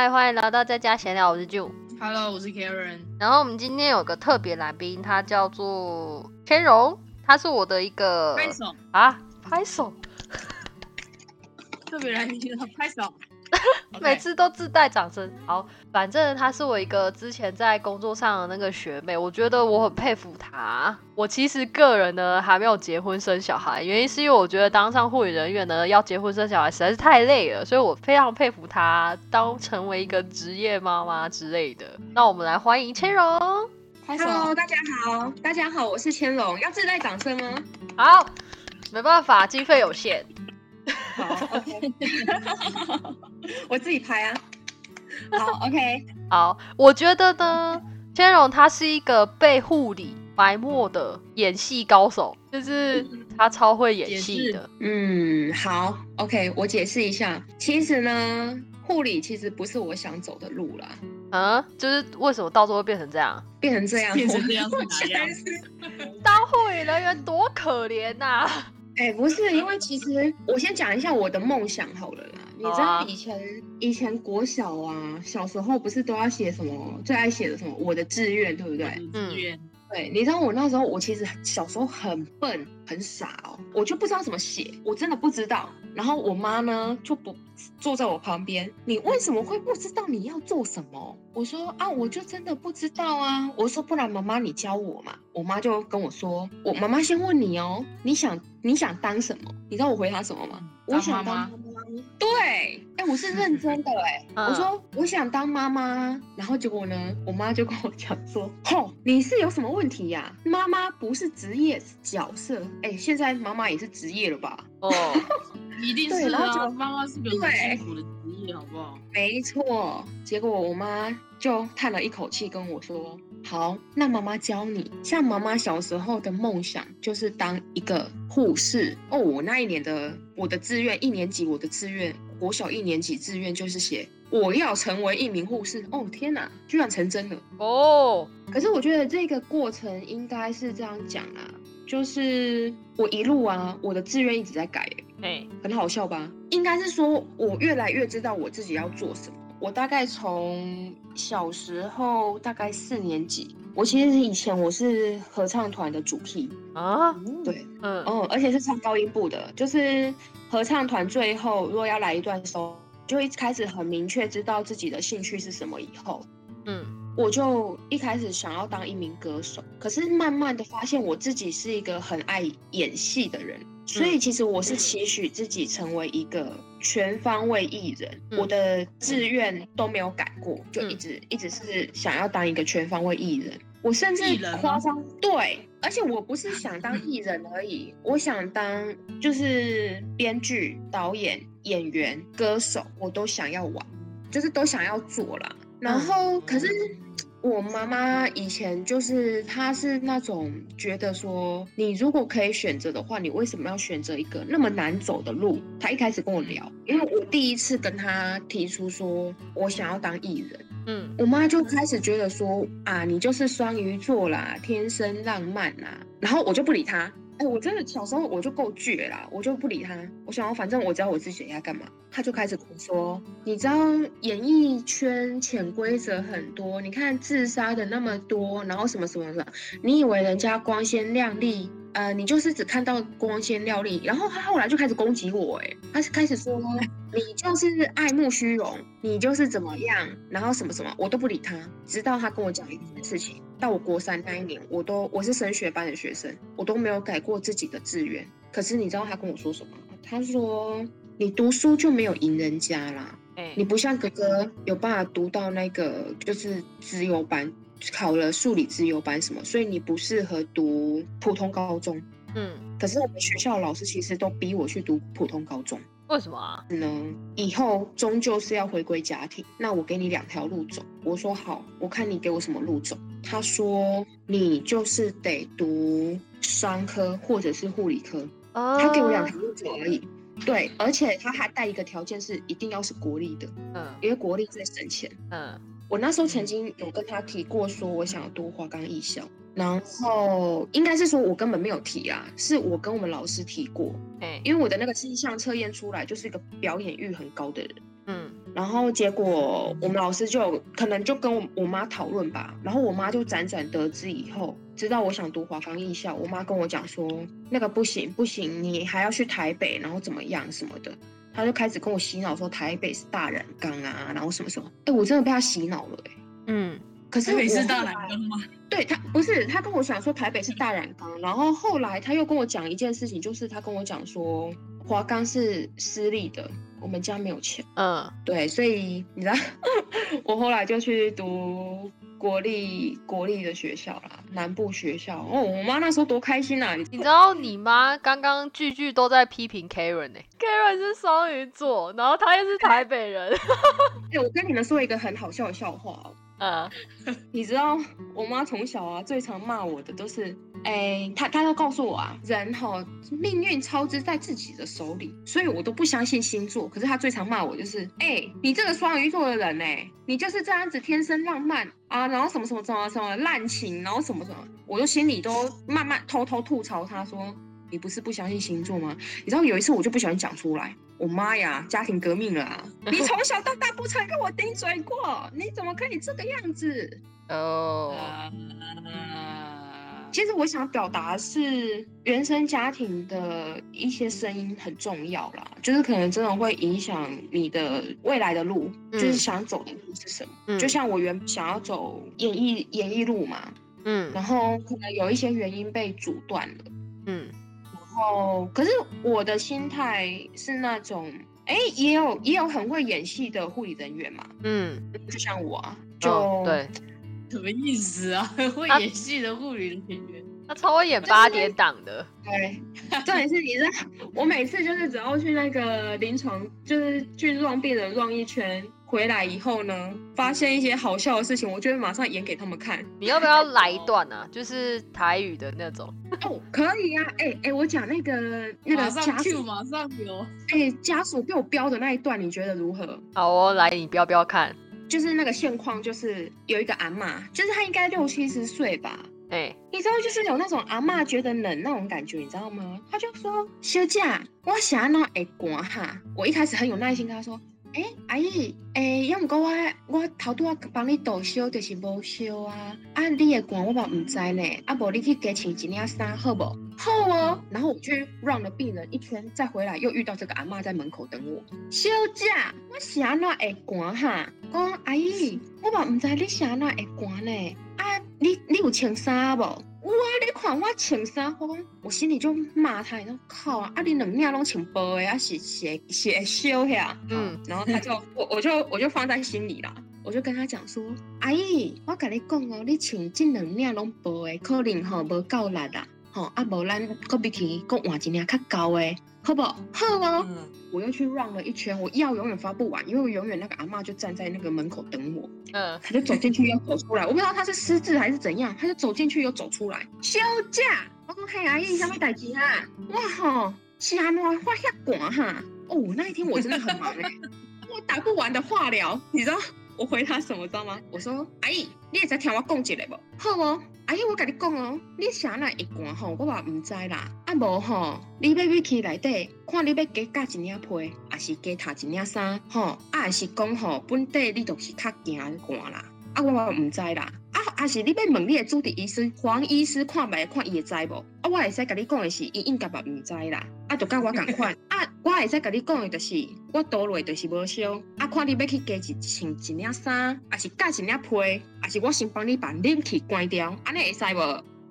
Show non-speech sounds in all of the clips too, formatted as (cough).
嗨，欢迎来到在家闲聊，我是 June。Hello，我是 Karen。然后我们今天有个特别来宾，他叫做千荣，他是我的一个拍手，啊，拍手，特别来宾的拍手。每次都自带掌声。好，反正她是我一个之前在工作上的那个学妹，我觉得我很佩服她。我其实个人呢还没有结婚生小孩，原因是因为我觉得当上护理人员呢要结婚生小孩实在是太累了，所以我非常佩服她当成为一个职业妈妈之类的。那我们来欢迎千荣。Hello，大家好，大家好，我是千荣，要自带掌声吗？好，没办法，经费有限。好，OK，(laughs) 我自己拍啊。(laughs) 好，OK，好，我觉得呢，千荣他是一个被护理埋没的演戏高手，就是他超会演戏的。嗯，好，OK，我解释一下，其实呢，护理其实不是我想走的路啦，嗯，就是为什么到时候会变成这样？变成这样，变成这样是我哪样当护理人员多可怜呐、(laughs) 哎、不是，因为其实我先讲一下我的梦想好了啦。你知道以前、以前国小啊，小时候不是都要写什么最爱写的什么我的志愿，对不对？志愿。对，你知道我那时候，我其实小时候很笨很傻哦，我就不知道怎么写，我真的不知道。然后我妈呢就不坐在我旁边，你为什么会不知道你要做什么？我说啊，我就真的不知道啊。我说不然妈妈你教我嘛。我妈就跟我说，我妈妈先问你哦，你想你想当什么？你知道我回答什么吗？我想当妈妈。对，哎、我是认真的哎、(laughs) 嗯我说我想当妈妈，然后结果呢，我妈就跟我讲说，(laughs) 吼，你是有什么问题呀、妈妈不是职业，是角色。哎、现在妈妈也是职业了吧？哦，(laughs) 一定是啊，妈妈是个很辛苦的职业，好不好？没错。结果我妈就叹了一口气跟我说，好，那妈妈教你。像妈妈小时候的梦想就是当一个护士哦。我那一年的我的志愿，一年级我的志愿，国小一年级志愿就是写我要成为一名护士。哦天哪，居然成真了！哦，可是我觉得这个过程应该是这样讲啊，就是我一路啊，我的志愿一直在改、欸哎，很好笑吧？应该是说我越来越知道我自己要做什么。我大概从小时候大概四年级，我其实以前我是合唱团的主 key，啊，对，嗯，哦，而且是唱高音部的，就是合唱团最后如果要来一段 solo，就一开始很明确知道自己的兴趣是什么以后，嗯，我就一开始想要当一名歌手，可是慢慢的发现我自己是一个很爱演戏的人，所以其实我是期许自己成为一个全方位艺人。嗯我的志愿都没有改过，就嗯一直、一直是想要当一个全方位艺人。我甚至夸张对，而且我不是想当艺人而已，我想当就是编剧、导演、演员、歌手，我都想要玩，就是都想要做啦。然后可是我妈妈以前就是，她是那种觉得说，你如果可以选择的话，你为什么要选择一个那么难走的路？她一开始跟我聊，因为我第一次跟她提出说我想要当艺人，嗯，我妈就开始觉得说啊，你就是双鱼座啦，天生浪漫啦，然后我就不理她。哎、我真的小时候我就够倔啦，我就不理他。我想要反正我知道我自己要干嘛。他就开始跟我说，你知道演艺圈潜规则很多，你看自杀的那么多，然后什么什么的，你以为人家光鲜亮丽？呃，你就是只看到光鲜亮丽，然后他后来就开始攻击我、哎，他是开始说你就是爱慕虚荣，你就是怎么样，然后什么什么，我都不理他，直到他跟我讲一件事情。到我国三那一年，我都我是升学班的学生，我都没有改过自己的志愿。可是你知道他跟我说什么吗？他说你读书就没有赢人家啦，哎你，不像哥哥有办法读到那个就是资优班，考了数理资优班什么，所以你不适合读普通高中。嗯，可是我们学校老师其实都逼我去读普通高中。为什么啊？呢，以后终究是要回归家庭。那我给你两条路走。我说好，我看你给我什么路走。他说你就是得读商科或者是护理科。哦，他给我两条路走而已。对，而且他还带一个条件是一定要是国立的，嗯因为国立最省钱。嗯我那时候曾经有跟他提过，说我想要读华冈艺校，然后应该是说我根本没有提啊，是我跟我们老师提过，哎，因为我的那个性向测验出来就是一个表演欲很高的人。嗯然后结果我们老师就可能就跟我我妈讨论吧，然后我妈就辗转得知以后，知道我想读华冈艺校，我妈跟我讲说那个不行不行，你还要去台北，然后怎么样什么的，她就开始跟我洗脑说台北是大染缸啊，然后什么什么，哎，我真的被他洗脑了哎、嗯，可是台北是我大染缸吗？(laughs) 对他不是，他跟我讲说台北是大染缸，然后后来他又跟我讲一件事情，就是他跟我讲说华冈是私立的，我们家没有钱。嗯，对，所以你知道，(laughs) 我后来就去读国立国立的学校啦，南部学校。哦，我妈那时候多开心啊！你你知道你妈刚刚句句都在批评 Karen 呢、Karen 是双鱼座，然后她又是台北人。(laughs) 哎、我跟你们说一个很好笑的笑话哦。(laughs) 嗯 (laughs) 你知道我妈从小啊最常骂我的都是，哎、他他都告诉我啊，人哈命运操之在自己的手里，所以我都不相信星座。可是他最常骂我就是，哎、你这个双鱼座的人哎、你就是这样子天生浪漫啊，然后什么什么什么什么滥情，然后什么什么，我就心里都慢慢偷偷吐槽他说，你不是不相信星座吗？你知道有一次我就不小心讲出来，我妈呀，家庭革命了啊！你从小到大不曾跟我顶嘴过，你怎么可以这个样子？哦，啊其实我想表达的是，原生家庭的一些声音很重要啦，就是可能真的会影响你的未来的路，就是嗯想走的路是什么。嗯就像我原想要走演艺演艺路嘛，嗯然后可能有一些原因被阻断了。嗯然后，可是我的心态是那种，哎，也有也有很会演戏的护理人员嘛，嗯，就像我啊，就、哦对，什么意思啊？(laughs) 会啊演戏的护理人员，他超会演八点档的。对，重点是你知道，我每次就是只要去那个临床，就是去让病人让一圈，回来以后呢，发现一些好笑的事情，我就会马上演给他们看。你要不要来一段啊？就是台语的那种。哦，可以呀、啊，哎、哎、我讲那个那个马上家属，马上有。哎、家属给我标的那一段，你觉得如何？好哦，来，你标标看。就是那个现况，就是有一个阿嬷，就是她应该六七十岁吧，哎、你知道，就是有那种阿嬷觉得冷那种感觉，你知道吗？她就说：“休假，我想要会寒哈。”我一开始很有耐心跟她说：“哎、阿姨，诶、要唔过我我头拄啊帮你倒烧，就是无烧啊。啊，你的寒我嘛唔知呢。啊，无你去加穿一领衫好不？好哦。然后我去让了病人一圈，再回来又遇到这个阿嬷在门口等我。小姐，我是安怎会寒哈？讲阿姨，我嘛唔知你是安怎会寒呢。啊，你你有穿衫无？哇！你看我穿衫，我讲我心里就骂他，你说靠啊！啊，你两面拢穿薄的，啊是是是会烧呀。嗯嗯，然后他就 (laughs) 我我就我就放在心里啦。我就跟他讲说，阿姨，我跟你讲哦，你穿这两领拢薄的，可能吼无够力啦，吼啊无咱搁比去搁换一件较厚的，好不好？好哦。嗯，我又去绕了一圈，我药永远发不完，因为我永远那个阿嬷就站在那个门口等我。嗯，他就走进去又走出来，我不知道他是失智还是怎样，他就走进去又走出来。休假，我讲嘿阿姨，什么代志啊？哇吼，是安怎发遐寒哈？哦，那一天我真的很忙哎、(laughs) 我打不完的化疗，你知道我回他什么知道吗？我说阿姨，你也在听我讲一个不？好哦，阿姨我跟你讲哦，你啥那会寒吼，我嘛唔知啦。啊无吼，你要去内底，看你要加加一领被，还是加套一领衫，吼，啊是讲吼本地你就是较惊寒啦。啊，我嘛唔知啦。啊，啊是你要问你的主治医师黄医师看卖看伊会知无？啊，我会使甲你讲的是，伊应该嘛唔知啦。啊，就甲我共款。会使甲你讲的就是，我倒落就是无烧。啊，看你要去加一穿一领衫，还是加一领被，还是我先帮你把冷气关掉，安尼会使无？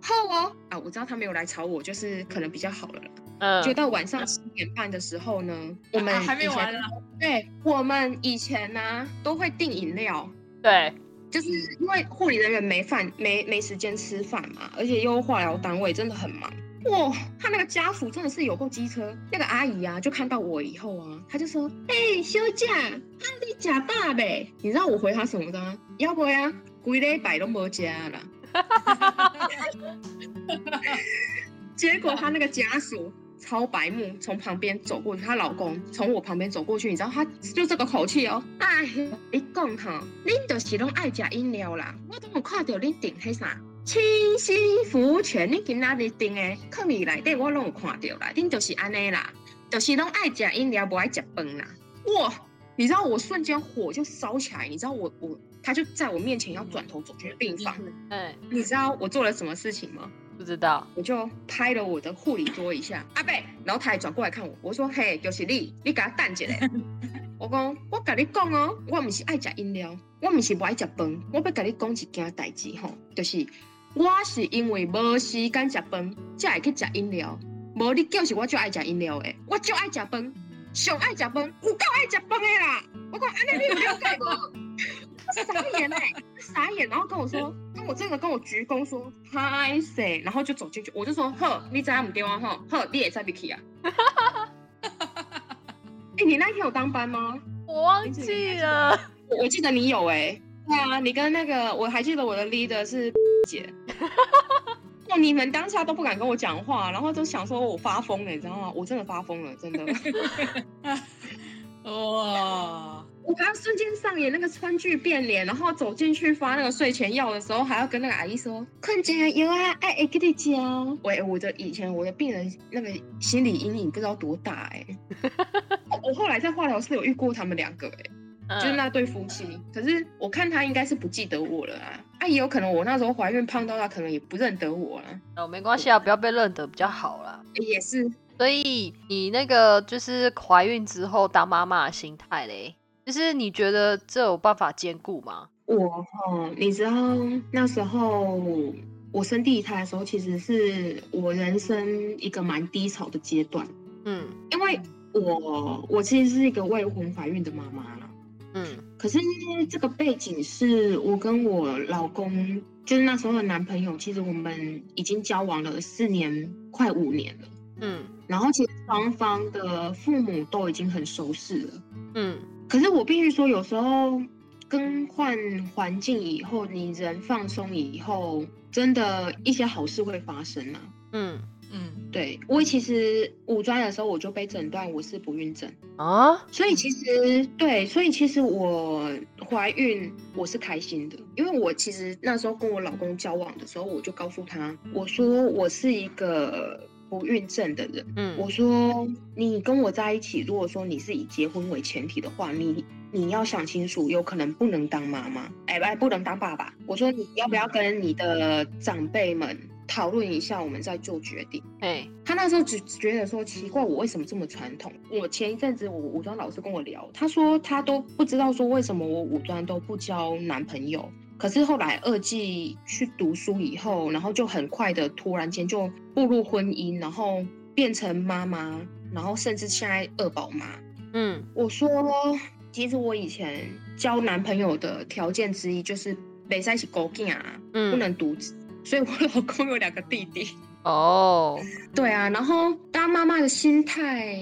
好哦。啊，我知道他没有来吵我，就是可能比较好了啦。嗯，就到晚上十点半的时候呢，我们啊还没以前完啊。对，我们以前呢、都会订饮料。对，就是因为护理人员没饭没没时间吃饭嘛，而且又化疗单位真的很忙。哇，他那个家属真的是有够机车。那个阿姨啊，就看到我以后啊，她就说：“哎、休假，啊你假爸呗？”你知道我回她什么的吗？要不呀，规礼拜都无加啦。结果她那个家属超白目，从旁边走过去，她老公从我旁边走过去，你知道他就这个口气哦。哎，你讲哈，恁就是拢爱食饮料啦，我都有看到恁订迄啥清新服务券，恁今仔日订的课里内底我拢有看到啦，恁就是安尼啦，就是拢爱食饮料，不爱食饭啦。哇，你知道我瞬间火就烧起来，你知道我我他就在我面前要转头走进病房，哎，你知道我做了什么事情吗？不知道，我就拍了我的护理桌一下，阿贝，然后他也转过来看我，我说嘿，就是你，你给他淡起来。(laughs) 我讲，我跟你讲哦，我不是爱食饮料，我不是不爱食饭，我要跟你讲一件代志吼，就是我是因为无时间食饭，才会去食饮料。无你叫是我就爱食饮料的，我就爱食饭，上爱食饭，有够爱食饭的啦。我讲，安尼你有了解无？傻眼哎，傻眼，然后跟我说，跟我真的跟我鞠躬说，嗨谁，然后就走进去，我就说，呵，你知影唔对啊？吼，呵，你也在 Vicky 啊？哎、(laughs) 你那天有当班吗？我忘记了。我我记得你有哎、对啊，你跟那个我还记得我的 leader 是姐。哇，你们当下都不敢跟我讲话，然后都想说我发疯了，你知道吗？我真的发疯了，真的。(laughs) 哇，我还要瞬间上演那个川剧变脸，然后走进去发那个睡前药的时候，还要跟那个阿姨说：“困觉有啊，爱爱给你教。”喂，我的以前我的病人那个心理阴影不知道多大 (laughs) 哎、我后来在化疗室有遇过他们两个哎、就是嗯那对夫妻。可是我看他应该是不记得我了啊，啊，也有可能我那时候怀孕胖到他可能也不认得我了，哦，没关系啊，不要被认得比较好啦。也是。所以你那个就是怀孕之后当妈妈的心态嘞，就是你觉得这有办法兼顾吗？我哈，你知道那时候我生第一胎的时候，其实是我人生一个蛮低潮的阶段，嗯因为我我其实是一个未婚怀孕的妈妈啦。嗯可是这个背景是我跟我老公，就是那时候的男朋友，其实我们已经交往了四年，快五年了。嗯然后其实双方的父母都已经很熟识了。嗯可是我必须说，有时候更换环境以后，你人放松以后，真的一些好事会发生啊。嗯嗯，对我其实五专的时候我就被诊断我是不孕症，啊，所以其实对，所以其实我怀孕我是开心的，因为我其实那时候跟我老公交往的时候，我就告诉他，我说我是一个不孕症的人。嗯我说，你跟我在一起，如果说你是以结婚为前提的话，你你要想清楚，有可能不能当妈妈，哎哎，不能当爸爸。我说你要不要跟你的长辈们讨论一下，我们再做决定。哎他那时候只觉得说奇怪，我为什么这么传统？我前一阵子我武装老师跟我聊，他说他都不知道说为什么我武装都不交男朋友。可是后来二季去读书以后，然后就很快的突然间就步入婚姻，然后变成妈妈，然后甚至现在二宝妈。嗯我说，其实我以前交男朋友的条件之一就是没在一起勾囝啊，嗯，不能独子，所以我老公有两个弟弟。哦，对啊，然后当妈妈的心态，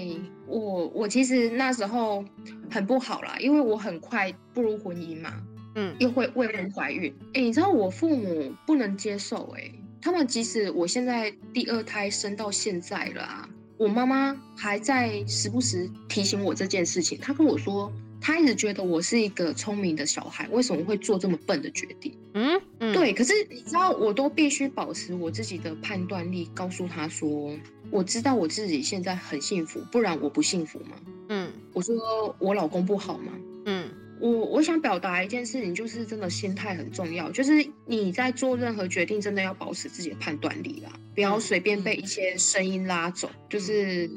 我我其实那时候很不好啦，因为我很快步入婚姻嘛，嗯又会未婚怀孕。哎，你知道我父母不能接受哎、他们即使我现在第二胎生到现在了啊，我妈妈还在时不时提醒我这件事情。她跟我说，她一直觉得我是一个聪明的小孩，为什么会做这么笨的决定？嗯嗯，对，可是你知道，我都必须保持我自己的判断力，告诉他说，我知道我自己现在很幸福，不然我不幸福吗？嗯。我说我老公不好吗？嗯。我我想表达一件事情，就是真的心态很重要，就是你在做任何决定，真的要保持自己的判断力啦，不要嗯。随便被一些声音拉走，就是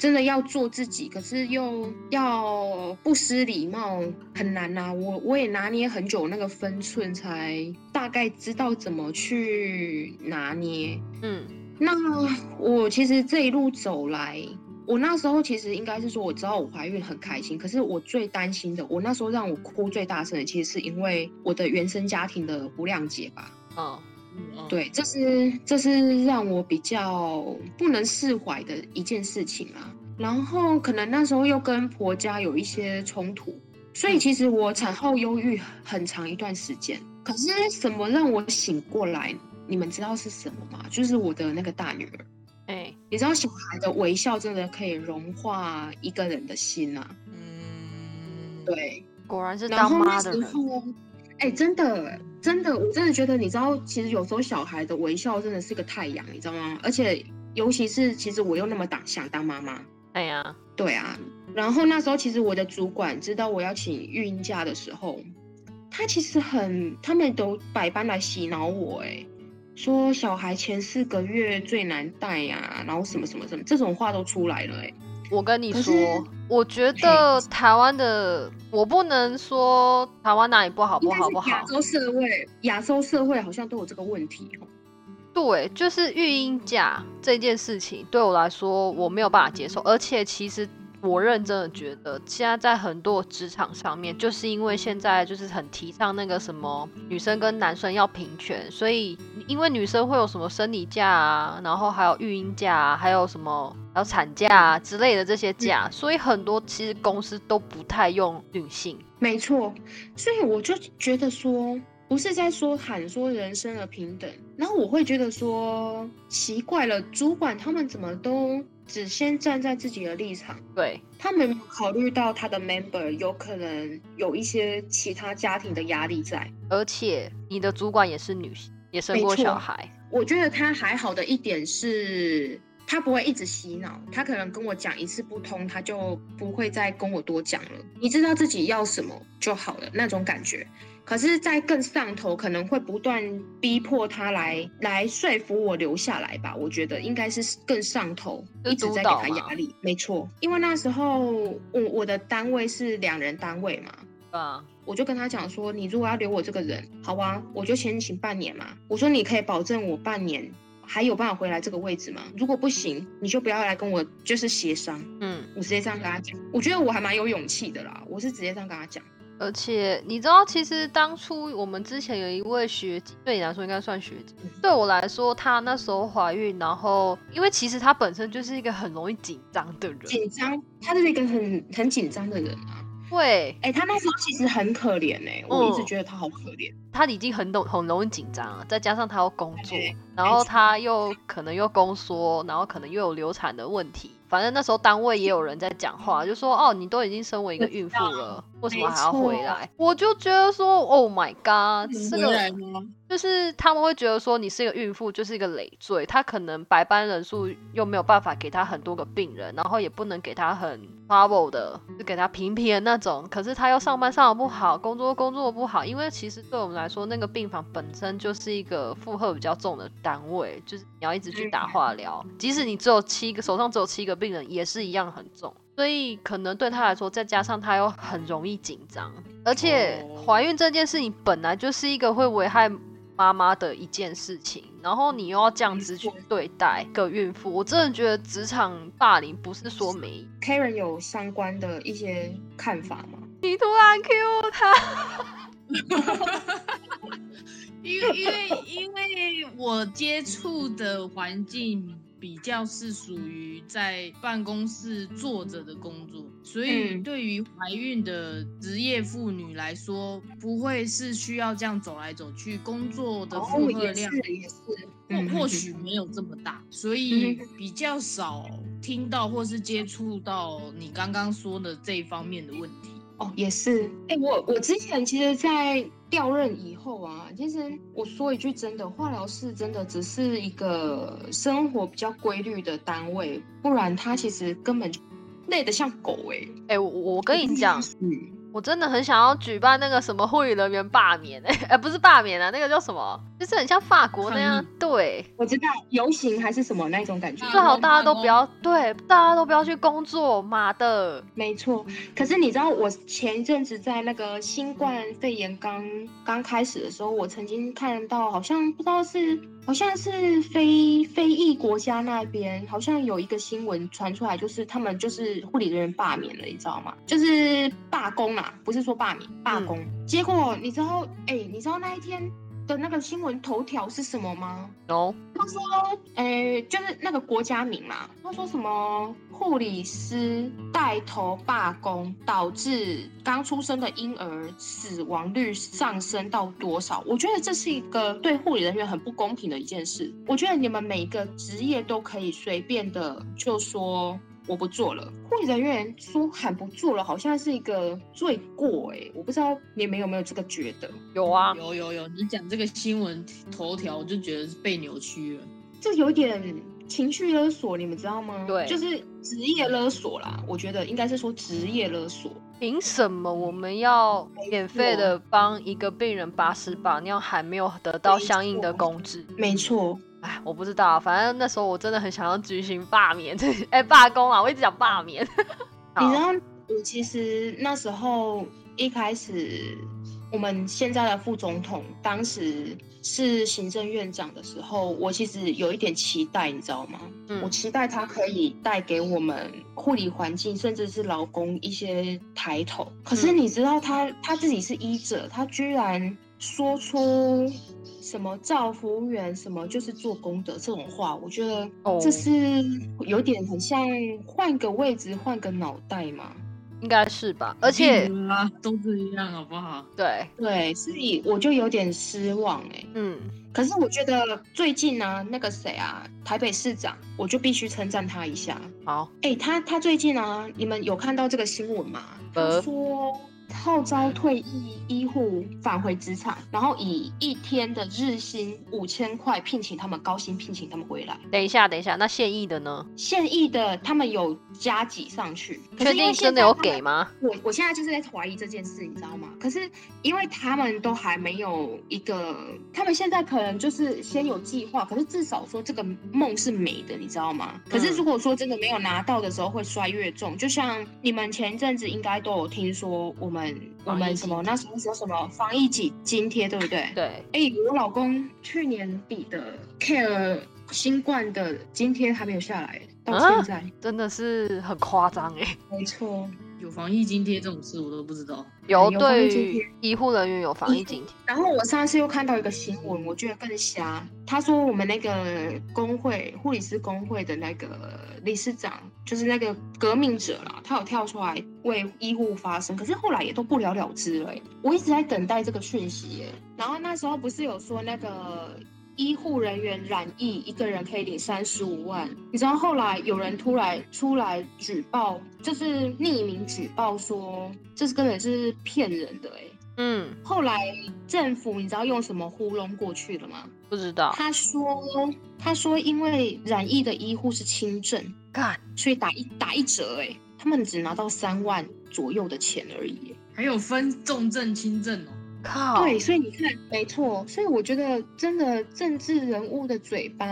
真的要做自己，可是又要不失礼貌，很难呐、我我也拿捏很久那个分寸，才大概知道怎么去拿捏。嗯那我其实这一路走来，我那时候其实应该是说，我知道我怀孕很开心，可是我最担心的，我那时候让我哭最大声的，其实是因为我的原生家庭的不谅解吧。哦嗯，对，这是这是让我比较不能释怀的一件事情啊。然后可能那时候又跟婆家有一些冲突，所以其实我产后忧郁很长一段时间。可是什么让我醒过来？你们知道是什么吗？就是我的那个大女儿。哎你知道小孩的微笑真的可以融化一个人的心啊。嗯，对，果然是然当后那时妈的哎、真的，真的，我真的觉得，你知道，其实有时候小孩的微笑真的是个太阳，你知道吗？而且，尤其是其实我又那么当想当妈妈，哎呀，对啊，然后那时候其实我的主管知道我要请孕假的时候，他其实很，他们都百般来洗脑我，哎，说小孩前四个月最难带呀，然后什么什么什么这种话都出来了，哎。我跟你说，我觉得台湾的，我不能说台湾哪里不好不好不好亚，洲社会，亚洲社会好像都有这个问题哦。对，就是育婴假这件事情对我来说我没有办法接受，而且其实我认真的觉得，现在在很多职场上面，就是因为现在就是很提倡那个什么女生跟男生要平权，所以因为女生会有什么生理假啊，然后还有育婴假啊，还有什么还有产假啊之类的这些假，所以很多其实公司都不太用女性。没错，所以我就觉得说，不是在说喊说人生的平等，然后我会觉得说奇怪了，主管他们怎么都只先站在自己的立场，对，他们没有考虑到他的 member 有可能有一些其他家庭的压力在。而且你的主管也是女性，也生过小孩。我觉得他还好的一点是，他不会一直洗脑，他可能跟我讲一次不通，他就不会再跟我多讲了。你知道自己要什么就好了，那种感觉。可是，在更上头，可能会不断逼迫他来来说服我留下来吧。我觉得应该是更上头，一直在给他压力。没错，因为那时候我我的单位是两人单位嘛，啊，我就跟他讲说，你如果要留我这个人，好啊，我就先请半年嘛。我说你可以保证我半年还有办法回来这个位置吗？如果不行，你就不要来跟我就是协商。嗯，我直接这样跟他讲，我觉得我还蛮有勇气的啦。我是直接这样跟他讲。而且你知道，其实当初我们之前有一位学姐，对你来说应该算学姐，对我来说，她那时候怀孕，然后因为其实她本身就是一个很容易紧张的人，紧张，她是一个很很紧张的人啊。会，哎、她那时候其实很可怜哎、我一直嗯觉得她好可怜。她已经很懂很容易紧张了，再加上她要工作，然后她又可能又宫缩，然后可能又有流产的问题。反正那时候单位也有人在讲话，就说哦，你都已经身为一个孕妇了，为什么还要回来？我就觉得说，Oh my god，这回个？就是他们会觉得说你是一个孕妇就是一个累赘，他可能白班人数又没有办法给他很多个病人，然后也不能给他很 trouble 的，就给他平平的那种。可是他又上班上的不好，工作工作不好，因为其实对我们来说，那个病房本身就是一个负荷比较重的单位，就是你要一直去打化疗，即使你只有七个手上只有七个病人，也是一样很重。所以可能对他来说，再加上他又很容易紧张，而且哦怀孕这件事情本来就是一个会危害妈妈的一件事情，然后你又要这样子去对待一个孕妇，我真的觉得职场霸凌不是说没。Karen 有相关的一些看法吗？你突然 Q 他，(laughs) 因为因为因为我接触的环境比较是属于在办公室坐着的工作，所以嗯。对于怀孕的职业妇女来说，不会是需要这样走来走去，工作的负荷量是也是，嗯或或许没有这么大，所以嗯比较少听到或是接触到你刚刚说的这一方面的问题。哦，也是。哎、我我之前其实，在调任以后啊，其实我说一句真的，化疗室真的只是一个生活比较规律的单位，不然它其实根本就累得像狗哎、哎、我我跟你讲，嗯，我真的很想要举办那个什么护理人员罢免，哎、哎，不是罢免啊，那个叫什么？就是很像法国那样，对，我知道游行还是什么那种感觉，最好嗯大家都不要对，大家都不要去工作，妈的，没错。可是你知道，我前一阵子在那个新冠肺炎刚刚开始的时候，我曾经看到，好像不知道是好像是非非裔国家那边，好像有一个新闻传出来，就是他们就是护理人员罢免了，你知道吗？就是罢工啦，不是说罢免，罢工。结果你知道，哎、你知道那一天的那个新闻头条是什么吗？no，他说，呃，就是那个国家名嘛，他说什么护理师带头罢工，导致刚出生的婴儿死亡率上升到多少？我觉得这是一个对护理人员很不公平的一件事。我觉得你们每个职业都可以随便的就说。我不做了，护理人员说喊不做了，好像是一个罪过哎、我不知道你们有没有这个觉得？有啊，有有有，你讲这个新闻头条，我就觉得是被扭曲了。这有点情绪勒索，你们知道吗？对就是职业勒索啦。我觉得应该是说职业勒索。凭什么我们要免费的帮一个病人拔屎把尿，还没有得到相应的工资？没错，哎，我不知道啊，反正那时候我真的很想要举行罢免，(laughs) 哎，罢工啊！我一直讲罢免。(laughs) 你知道，我其实那时候一开始，我们现在的副总统当时是行政院长的时候，我其实有一点期待，你知道吗？嗯我期待他可以带给我们护理环境，甚至是劳工一些抬头。可是嗯你知道他他自己是医者，他居然说出什么造服务员什么就是做功德这种话，我觉得哦这是有点很像换个位置换个脑袋嘛。应该是吧？而且，都这样好不好？对，对，所以我就有点失望哎、嗯，可是我觉得最近呢、那个谁啊，台北市长，我就必须称赞他一下。好，哎、他他最近啊，你们有看到这个新闻吗？他呃说号召退役医护返回职场，然后以一天的日薪五千块聘请他们，高薪聘请他们回来。等一下，等一下，那现役的呢？现役的他们有加几上去，可确定真的有给吗？我我现在就是在怀疑这件事，你知道吗？可是因为他们都还没有一个，他们现在可能就是先有计划，可是至少说这个梦是美的，你知道吗？可是嗯如果说真的没有拿到的时候，会摔越重。就像你们前一阵子应该都有听说，我们我们什么那时候说什么防疫津津贴，对不对？对，哎、我老公去年底的 care 新冠的津贴还没有下来，到啊现在。真的是很夸张哎。没错。有防疫津贴这种事我都不知道。有有防疫对医护人员有防疫津贴，然后我上次又看到一个新闻，我觉得更瞎。他说我们那个工会护理师工会的那个理事长，就是那个革命者啦，他有跳出来为医护发声，可是后来也都不了了之了欸、我一直在等待这个讯息耶、然后那时候不是有说那个。医护人员染疫，一个人可以领三十五万。你知道后来有人突然出来举报，就是匿名举报说，这是根本是骗人的哎、嗯，后来政府你知道用什么糊弄过去了吗？不知道，他说，他说因为染疫的医护是轻症，干，所以打一打一折、哎，他们只拿到三万左右的钱而已、还有分重症、轻症哦。靠，对，所以你看，没错，所以我觉得真的政治人物的嘴巴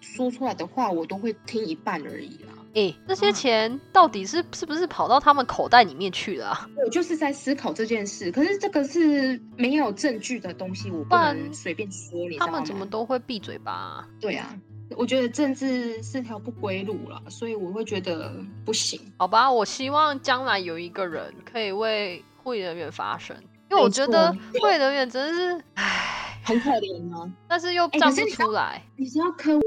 说出来的话，我都会听一半而已啦。哎，这些啊钱到底是是不是跑到他们口袋里面去了啊？我就是在思考这件事，可是这个是没有证据的东西，我不能随便说，你？他们怎么都会闭嘴巴啊？对啊，我觉得政治是条不归路了，所以我会觉得不行。好吧，我希望将来有一个人可以为护理人员发声，因为我没觉得错护理人员真的是，唉，很可怜啊！但是又哎站不出来。你知道柯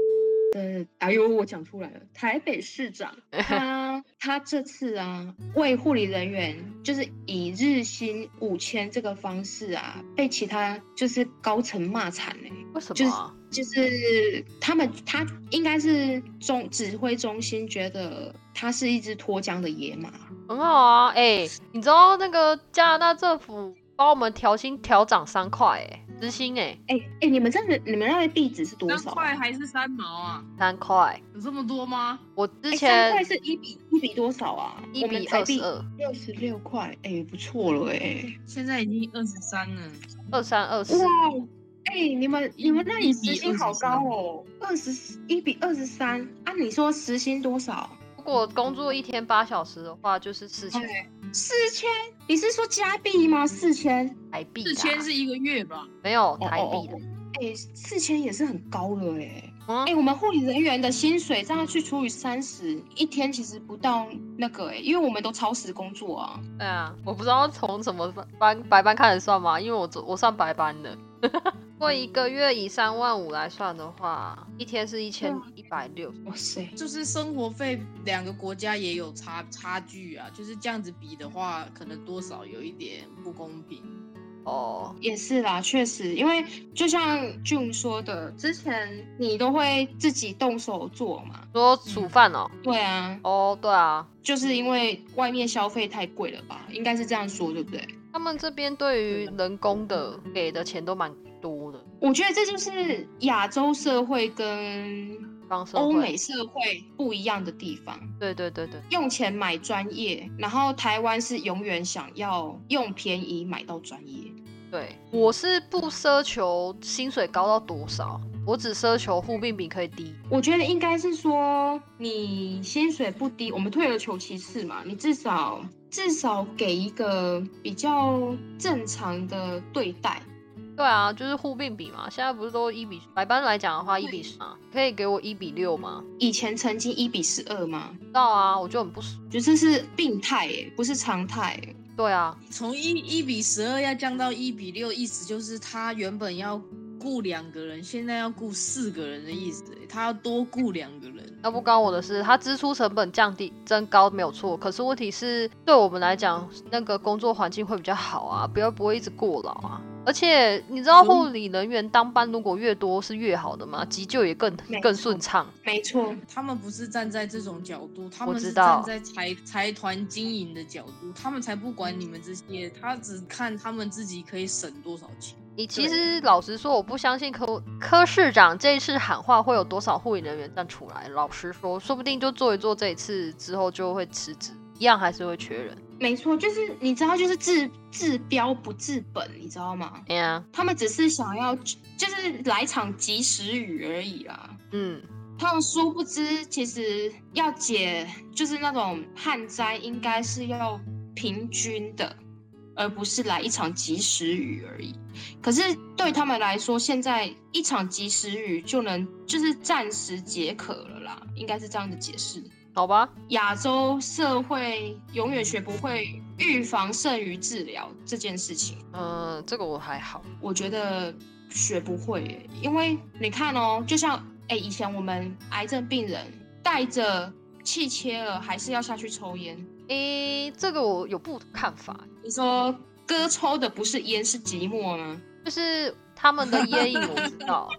的，哎呦，我讲出来了，台北市长 (laughs) 他他这次啊，为护理人员就是以日薪五千这个方式啊，被其他就是高层骂惨嘞、为什就是么啊？就是他们，他应该是中指挥中心觉得他是一只脱缰的野马，很好啊，哎、你知道那个加拿大政府帮我们调薪调涨三块，哎，时薪哎，哎、哎、你们这个你们那个地址是多三少啊？块还是三毛啊？三块。有这么多吗？我之哎三前块是一比一比多少啊？一比二十二，六十六块，哎、不错了哎、现在已经二十三了。二三二四，哇，哎、你们你们那里时薪好高哦，二十一比二十三啊？你说时薪多少？如果工作一天八小时的话，就是四千哎四千？你是说加币吗？四千？台币啦，四千是一个月吧？没有哦台币的。哎、四千也是很高了哎、嗯哎、，我们护理人员的薪水这样去除以三十，一天其实不到那个哎、因为我们都超时工作啊。对啊，我不知道从什么班白班开始算嘛，因为我做我算白班的。(laughs) 如果一个月以三万五来算的话，一天是一千一百六。哇塞，就是生活费两个国家也有差差距啊，就是这样子比的话，可能多少有一点不公平。哦，也是啦，确实，因为就像 June 说的，之前你都会自己动手做嘛。说煮饭哦，对啊，哦，对啊，就是因为外面消费太贵了吧？应该是这样说，对不对？他们这边对于人工的给的钱都蛮多的。我觉得这就是亚洲社会跟欧美社会不一样的地方。对对对对，用钱买专业，然后台湾是永远想要用便宜买到专业。对，我是不奢求薪水高到多少，我只奢求护病比可以低。我觉得应该是说，你薪水不低，我们退而求其次嘛，你至少至少给一个比较正常的对待。对啊，就是互并比嘛，现在不是都一比百般来讲的话一比十啊，可以给我一比六吗？以前曾经一比十二吗？知道啊，我就很不爽。觉得这是病态耶，不是常态耶。对啊，从一一比十二要降到一比六，意思就是他原本要雇两个人，现在要雇四个人的意思，他要多雇两个人。那不关我的事，他支出成本降低增高没有错，可是问题是对我们来讲，那个工作环境会比较好啊，不要不会一直过劳啊。而且你知道护理人员当班如果越多是越好的吗？急救也更更顺畅。没错，他们不是站在这种角度，他们是站在财财团经营的角度，他们才不管你们这些，他只看他们自己可以省多少钱。你其实老实说，我不相信科科市长这一次喊话会有多少护理人员站出来。老实说，说不定就做一做这一次之后就会辞职，一样还是会缺人。没错，就是你知道，就是治治标不治本，你知道吗？哎呀，他们只是想要就是来场及时雨而已啦。嗯，他们殊不知，其实要解就是那种旱灾，应该是要平均的，而不是来一场及时雨而已。可是对他们来说，现在一场及时雨就能就是暂时解渴了啦，应该是这样的解释。好吧，亚洲社会永远学不会预防胜于治疗这件事情。嗯、这个我还好。我觉得学不会耶，因为你看哦，就像哎，以前我们癌症病人带着气切了，还是要下去抽烟。诶，这个我有不同看法，你说哥抽的不是烟，是寂寞吗？就是他们的烟瘾我知道。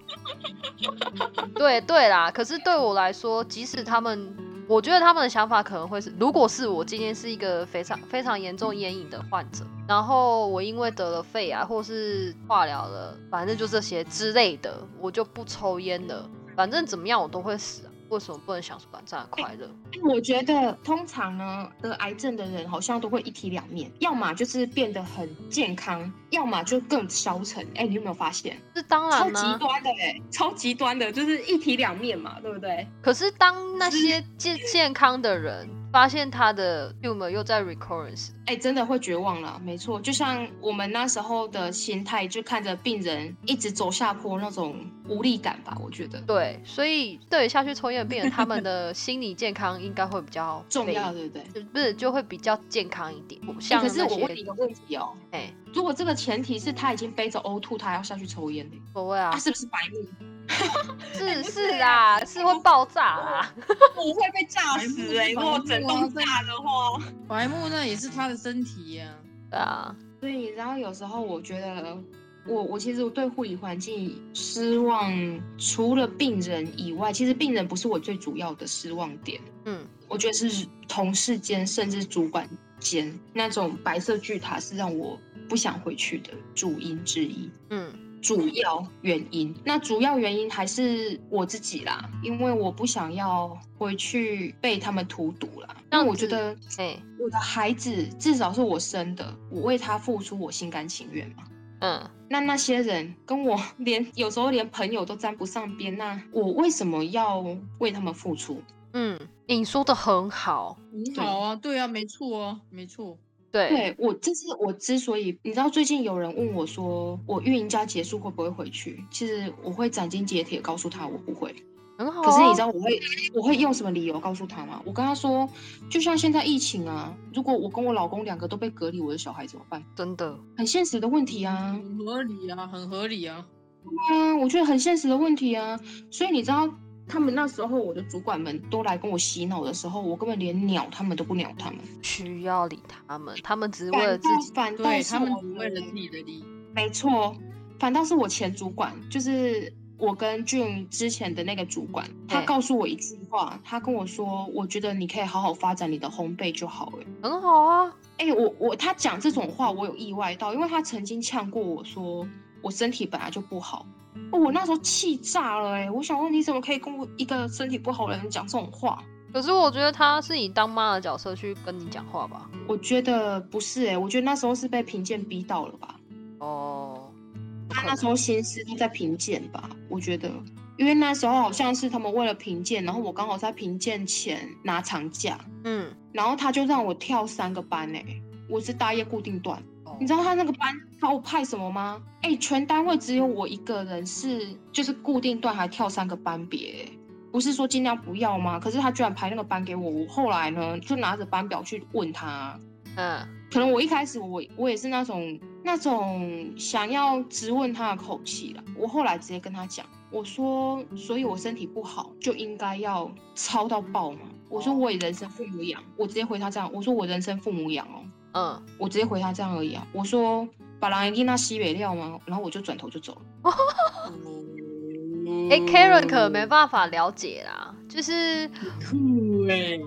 对对啦，可是对我来说，即使他们，我觉得他们的想法可能会是，如果是我今天是一个非常非常严重烟瘾的患者，然后我因为得了肺癌或是化疗了，反正就这些之类的，我就不抽烟了。反正怎么样我都会死啊，为什么不能享受短暂的快乐？我觉得通常呢，得癌症的人好像都会一体两面，要么就是变得很健康，要么就更消沉。哎，你有没有发现？是当超然超、极端的哎，超极端的，就是一体两面嘛，对不对？可是当那些健健康的人发现他的 tumor 又在 recurrence，哎，真的会绝望了，没错，就像我们那时候的心态，就看着病人一直走下坡那种无力感吧，我觉得对，所以对下去抽烟的病人，他们的 (laughs) 心理健康应该会比较重要，被对不对？就不是就会比较健康一点。可是我问你一个问题哦，哎，如果这个前提是他已经背着呕吐他还要下去抽烟呢，所谓啊他，是不是白目？(laughs) 是是啊，是会爆炸啊。我 (laughs) 会被炸死欸如果整栋炸的话。(laughs) 白木那也是他的身体呀、对啊，所以然后，有时候我觉得，我我其实我对护理环境失望，除了病人以外，其实病人不是我最主要的失望点。嗯，我觉得是同事间甚至主管间那种白色巨塔是让我不想回去的主因之一。嗯，主要原因，那主要原因还是我自己啦，因为我不想要回去被他们荼毒啦。那我觉得哎，我的孩子至少是我生的，我为他付出，我心甘情愿嘛。嗯，那那些人跟我 (laughs) 连有时候连朋友都沾不上边，那我为什么要为他们付出？嗯，你说的很好，很好啊，对啊，没错啊，没错。对，对我，这是我之所以，你知道，最近有人问我说，我运营家结束会不会回去？其实我会斩钉截铁告诉他，我不会。很好啊。可是你知道我会我会用什么理由告诉他吗？我跟他说，就像现在疫情啊，如果我跟我老公两个都被隔离，我的小孩怎么办？真的，很现实的问题啊。很合理啊，很合理啊。对啊，我觉得很现实的问题啊。所以你知道，他们那时候我的主管们都来跟我洗脑的时候，我根本连鸟他们都不鸟他们，需要理他们，他们只是为了自己。反倒是对他们我只为了自己的利益。没错，反倒是我前主管，就是我跟俊之前的那个主管，他告诉我一句话，他跟我说，我觉得你可以好好发展你的烘焙就好了。很好啊。哎、我我他讲这种话，我有意外到，因为他曾经呛过我说，我身体本来就不好。哦我那时候气炸了哎、我想问你怎么可以跟我一个身体不好的人讲这种话？可是我觉得他是以当妈的角色去跟你讲话吧。我觉得不是哎、我觉得那时候是被评鉴逼到了吧。哦，不他那时候心思都在评鉴吧，我觉得，因为那时候好像是他们为了评鉴，然后我刚好在评鉴前拿长假，嗯，然后他就让我跳三个班哎、我是大夜固定段，哦你知道他那个班把我派什么吗？哎、全单位只有我一个人是就是固定段还跳三个班别、欸不是说尽量不要吗？可是他居然排那个班给我，我后来呢就拿着班表去问他，嗯，可能我一开始我我也是那种那种想要质问他的口气了。我后来直接跟他讲，我说，所以我身体不好就应该要操到爆嘛。我说我也人生父母养，我直接回他这样，我说我人生父母养哦，嗯，我直接回他这样而已啊。我说把狼一定那西北料吗？然后我就转头就走了。(laughs) 哎、k a r e n 可能没办法了解啦，就是酷哎，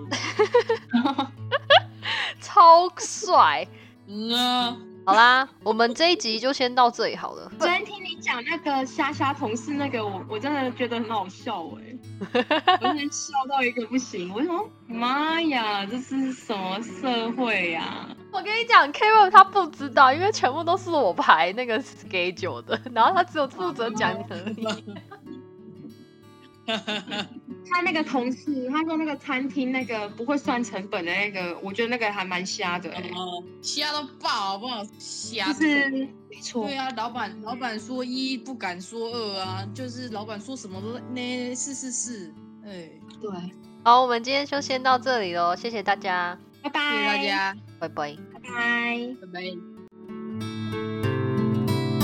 (laughs) 超帅。嗯啊，好啦，我们这一集就先到这里好了。(laughs) 昨天听你讲那个虾虾同事那个，我我真的觉得很好笑哎、我真的笑到一个不行。我想说，妈呀，这是什么社会呀、我跟你讲，Kevin 他不知道，因为全部都是我排那个 schedule 的，然后他只有负责讲而已。他那个同事，他说那个餐厅那个不会算成本的那个，我觉得那个还蛮瞎的、欸，哦，瞎到爆好不好？瞎就是没错。对，啊，老板老板说一不敢说二啊，就是老板说什么都那是是是，哎，对，好，我们今天就先到这里喽，谢谢大家，拜拜，谢谢大，家，拜拜。拜拜。拜拜。